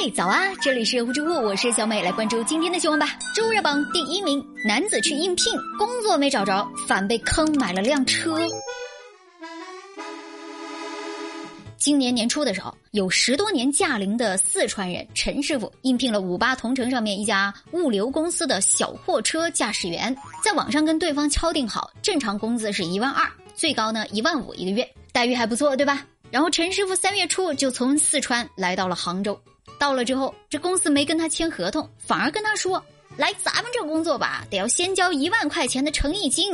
嗨，早啊！这里是呼之物，我是小美，来关注今天的新闻吧。周热榜第一名，男子去应聘，工作没找着，反被坑买了辆车。今年年初的时候，有十多年驾龄的四川人陈师傅应聘了五八同城上面一家物流公司的小货车驾驶员，在网上跟对方敲定好，正常工资是一万二，最高呢一万五一个月，待遇还不错，对吧？然后陈师傅三月初就从四川来到了杭州，到了之后，这公司没跟他签合同，反而跟他说：“来咱们这工作吧，得要先交一万块钱的诚意金。”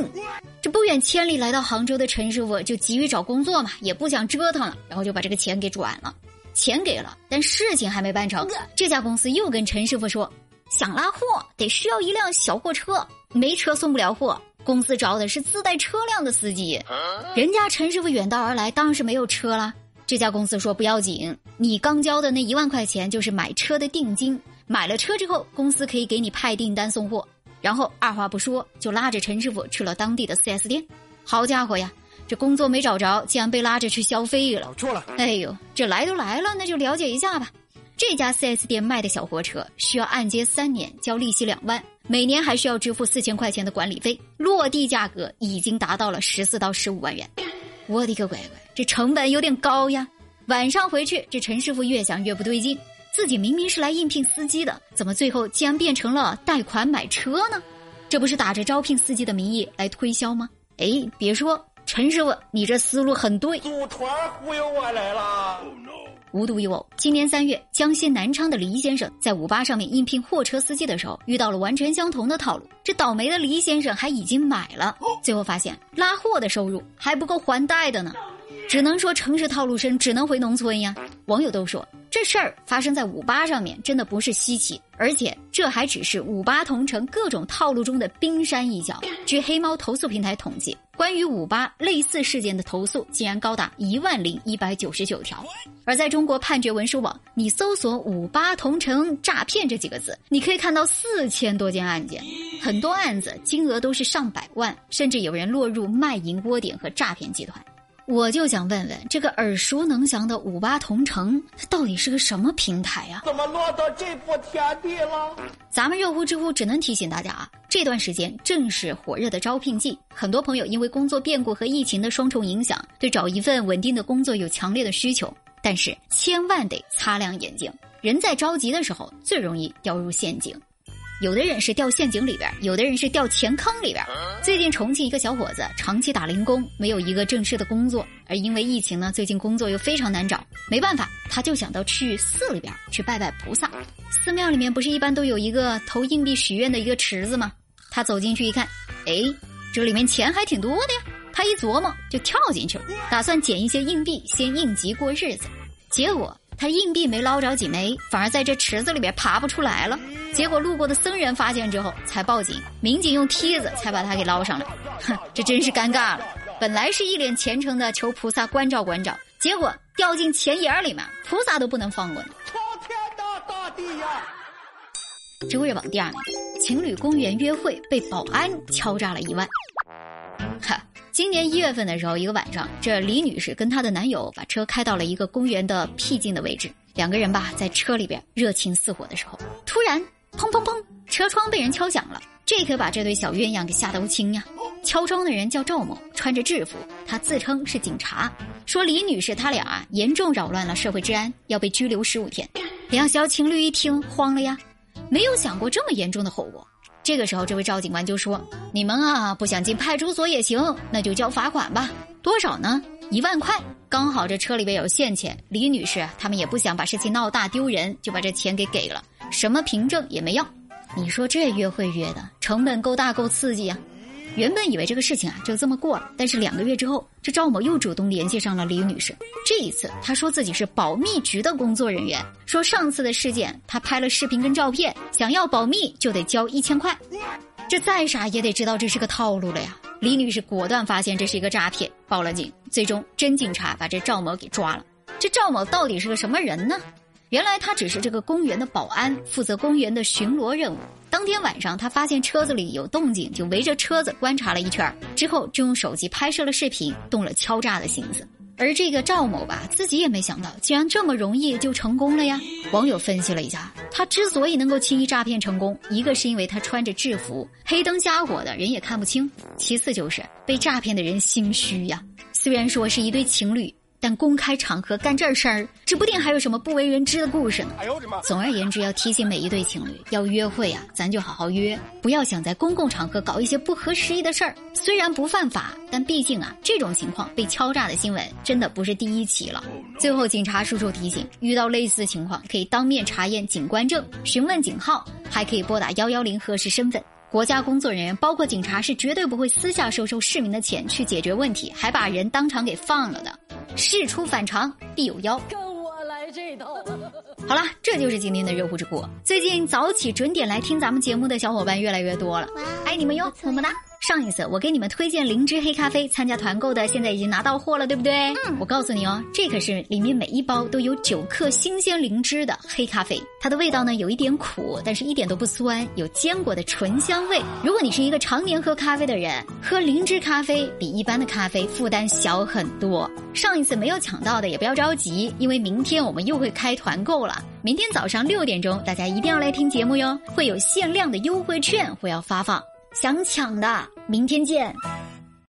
这不远千里来到杭州的陈师傅就急于找工作嘛，也不想折腾了，然后就把这个钱给转了。钱给了，但事情还没办成，这家公司又跟陈师傅说：“想拉货得需要一辆小货车，没车送不了货。”公司招的是自带车辆的司机，人家陈师傅远道而来，当然是没有车了。这家公司说不要紧，你刚交的那一万块钱就是买车的定金，买了车之后，公司可以给你派订单送货。然后二话不说，就拉着陈师傅去了当地的 4S 店。好家伙呀，这工作没找着，竟然被拉着去消费了。错了，哎呦，这来都来了，那就了解一下吧。这家 4S 店卖的小货车需要按揭三年，交利息两万。每年还需要支付四千块钱的管理费，落地价格已经达到了十四到十五万元。我的个乖乖，这成本有点高呀！晚上回去，这陈师傅越想越不对劲，自己明明是来应聘司机的，怎么最后竟然变成了贷款买车呢？这不是打着招聘司机的名义来推销吗？哎，别说，陈师傅，你这思路很对。组团忽悠我来了。无独有偶，今年三月，江西南昌的黎先生在五八上面应聘货车司机的时候，遇到了完全相同的套路。这倒霉的黎先生还已经买了，最后发现拉货的收入还不够还贷的呢，只能说城市套路深，只能回农村呀。网友都说。这事儿发生在五八上面，真的不是稀奇，而且这还只是五八同城各种套路中的冰山一角。据黑猫投诉平台统计，关于五八类似事件的投诉竟然高达一万零一百九十九条。而在中国判决文书网，你搜索“五八同城诈骗”这几个字，你可以看到四千多件案件，很多案子金额都是上百万，甚至有人落入卖淫窝点和诈骗集团。我就想问问，这个耳熟能详的五八同城，它到底是个什么平台呀？怎么落到这步田地了？咱们热乎知乎只能提醒大家啊，这段时间正是火热的招聘季，很多朋友因为工作变故和疫情的双重影响，对找一份稳定的工作有强烈的需求。但是千万得擦亮眼睛，人在着急的时候最容易掉入陷阱。有的人是掉陷阱里边，有的人是掉钱坑里边。最近重庆一个小伙子长期打零工，没有一个正式的工作，而因为疫情呢，最近工作又非常难找，没办法，他就想到去寺里边去拜拜菩萨。寺庙里面不是一般都有一个投硬币许愿的一个池子吗？他走进去一看，哎，这里面钱还挺多的呀。他一琢磨，就跳进去了，打算捡一些硬币先应急过日子。结果他硬币没捞着几枚，反而在这池子里边爬不出来了。结果路过的僧人发现之后才报警，民警用梯子才把他给捞上来。哼，这真是尴尬了。本来是一脸虔诚的求菩萨关照关照，结果掉进钱眼里面，菩萨都不能放过你。苍天呐，大地呀！周日榜第二名，情侣公园约会被保安敲诈了一万。今年一月份的时候，一个晚上，这李女士跟她的男友把车开到了一个公园的僻静的位置，两个人吧在车里边热情似火的时候，突然。砰砰砰！车窗被人敲响了，这可把这对小鸳鸯给吓得不轻呀。敲窗的人叫赵某，穿着制服，他自称是警察，说李女士他俩啊严重扰乱了社会治安，要被拘留十五天。两小情侣一听慌了呀，没有想过这么严重的后果。这个时候，这位赵警官就说：“你们啊不想进派出所也行，那就交罚款吧。多少呢？一万块。刚好这车里边有现钱，李女士他们也不想把事情闹大丢人，就把这钱给给了。”什么凭证也没要，你说这约会约的成本够大够刺激呀！原本以为这个事情啊就这么过了，但是两个月之后，这赵某又主动联系上了李女士。这一次，他说自己是保密局的工作人员，说上次的事件他拍了视频跟照片，想要保密就得交一千块。这再傻也得知道这是个套路了呀！李女士果断发现这是一个诈骗，报了警。最终，真警察把这赵某给抓了。这赵某到底是个什么人呢？原来他只是这个公园的保安，负责公园的巡逻任务。当天晚上，他发现车子里有动静，就围着车子观察了一圈，之后就用手机拍摄了视频，动了敲诈的心思。而这个赵某吧，自己也没想到，竟然这么容易就成功了呀。网友分析了一下，他之所以能够轻易诈骗成功，一个是因为他穿着制服，黑灯瞎火的人也看不清；其次就是被诈骗的人心虚呀。虽然说是一对情侣。但公开场合干这事儿，指不定还有什么不为人知的故事呢。哎呦我的妈！总而言之，要提醒每一对情侣，要约会啊，咱就好好约，不要想在公共场合搞一些不合时宜的事儿。虽然不犯法，但毕竟啊，这种情况被敲诈的新闻真的不是第一起了。最后，警察叔叔提醒：遇到类似情况，可以当面查验警官证，询问警号，还可以拨打幺幺零核实身份。国家工作人员，包括警察，是绝对不会私下收受市民的钱去解决问题，还把人当场给放了的。事出反常必有妖，跟我来这套。好了，这就是今天的热乎之故。最近早起准点来听咱们节目的小伙伴越来越多了，爱你们哟，么么哒。上一次我给你们推荐灵芝黑咖啡，参加团购的现在已经拿到货了，对不对？嗯，我告诉你哦，这可是里面每一包都有九克新鲜灵芝的黑咖啡，它的味道呢有一点苦，但是一点都不酸，有坚果的醇香味。如果你是一个常年喝咖啡的人，喝灵芝咖啡比一般的咖啡负担小很多。上一次没有抢到的也不要着急，因为明天我们又会开团购了。明天早上六点钟，大家一定要来听节目哟，会有限量的优惠券会要发放。想抢的，明天见。